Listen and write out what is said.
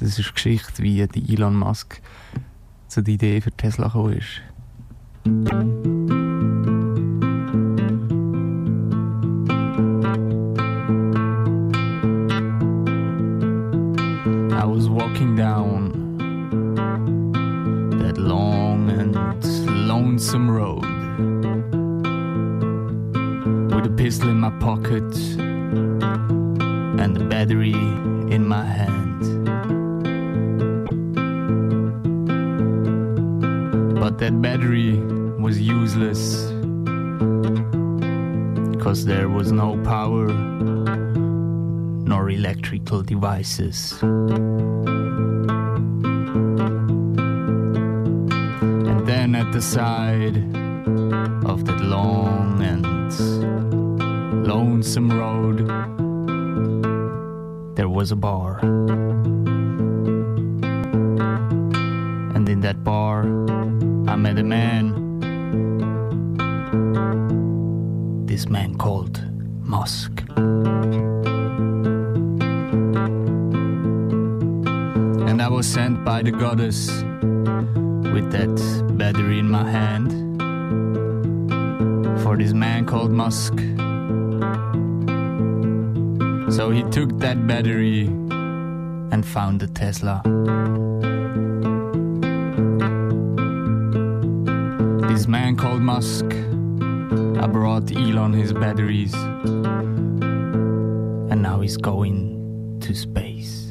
Das ist Geschichte, wie die Elon Musk zu der Idee für Tesla gekommen ist. I was walking down that long and lonesome road with a pistol in my pocket and the battery in my hand. But that battery was useless because there was no power nor electrical devices. And then at the side of that long and lonesome road, there was a bar. And in that bar, met a man. This man called Musk. And I was sent by the goddess with that battery in my hand for this man called Musk. So he took that battery and found the Tesla. This man called Musk, I brought Elon his batteries, and now he's going to space.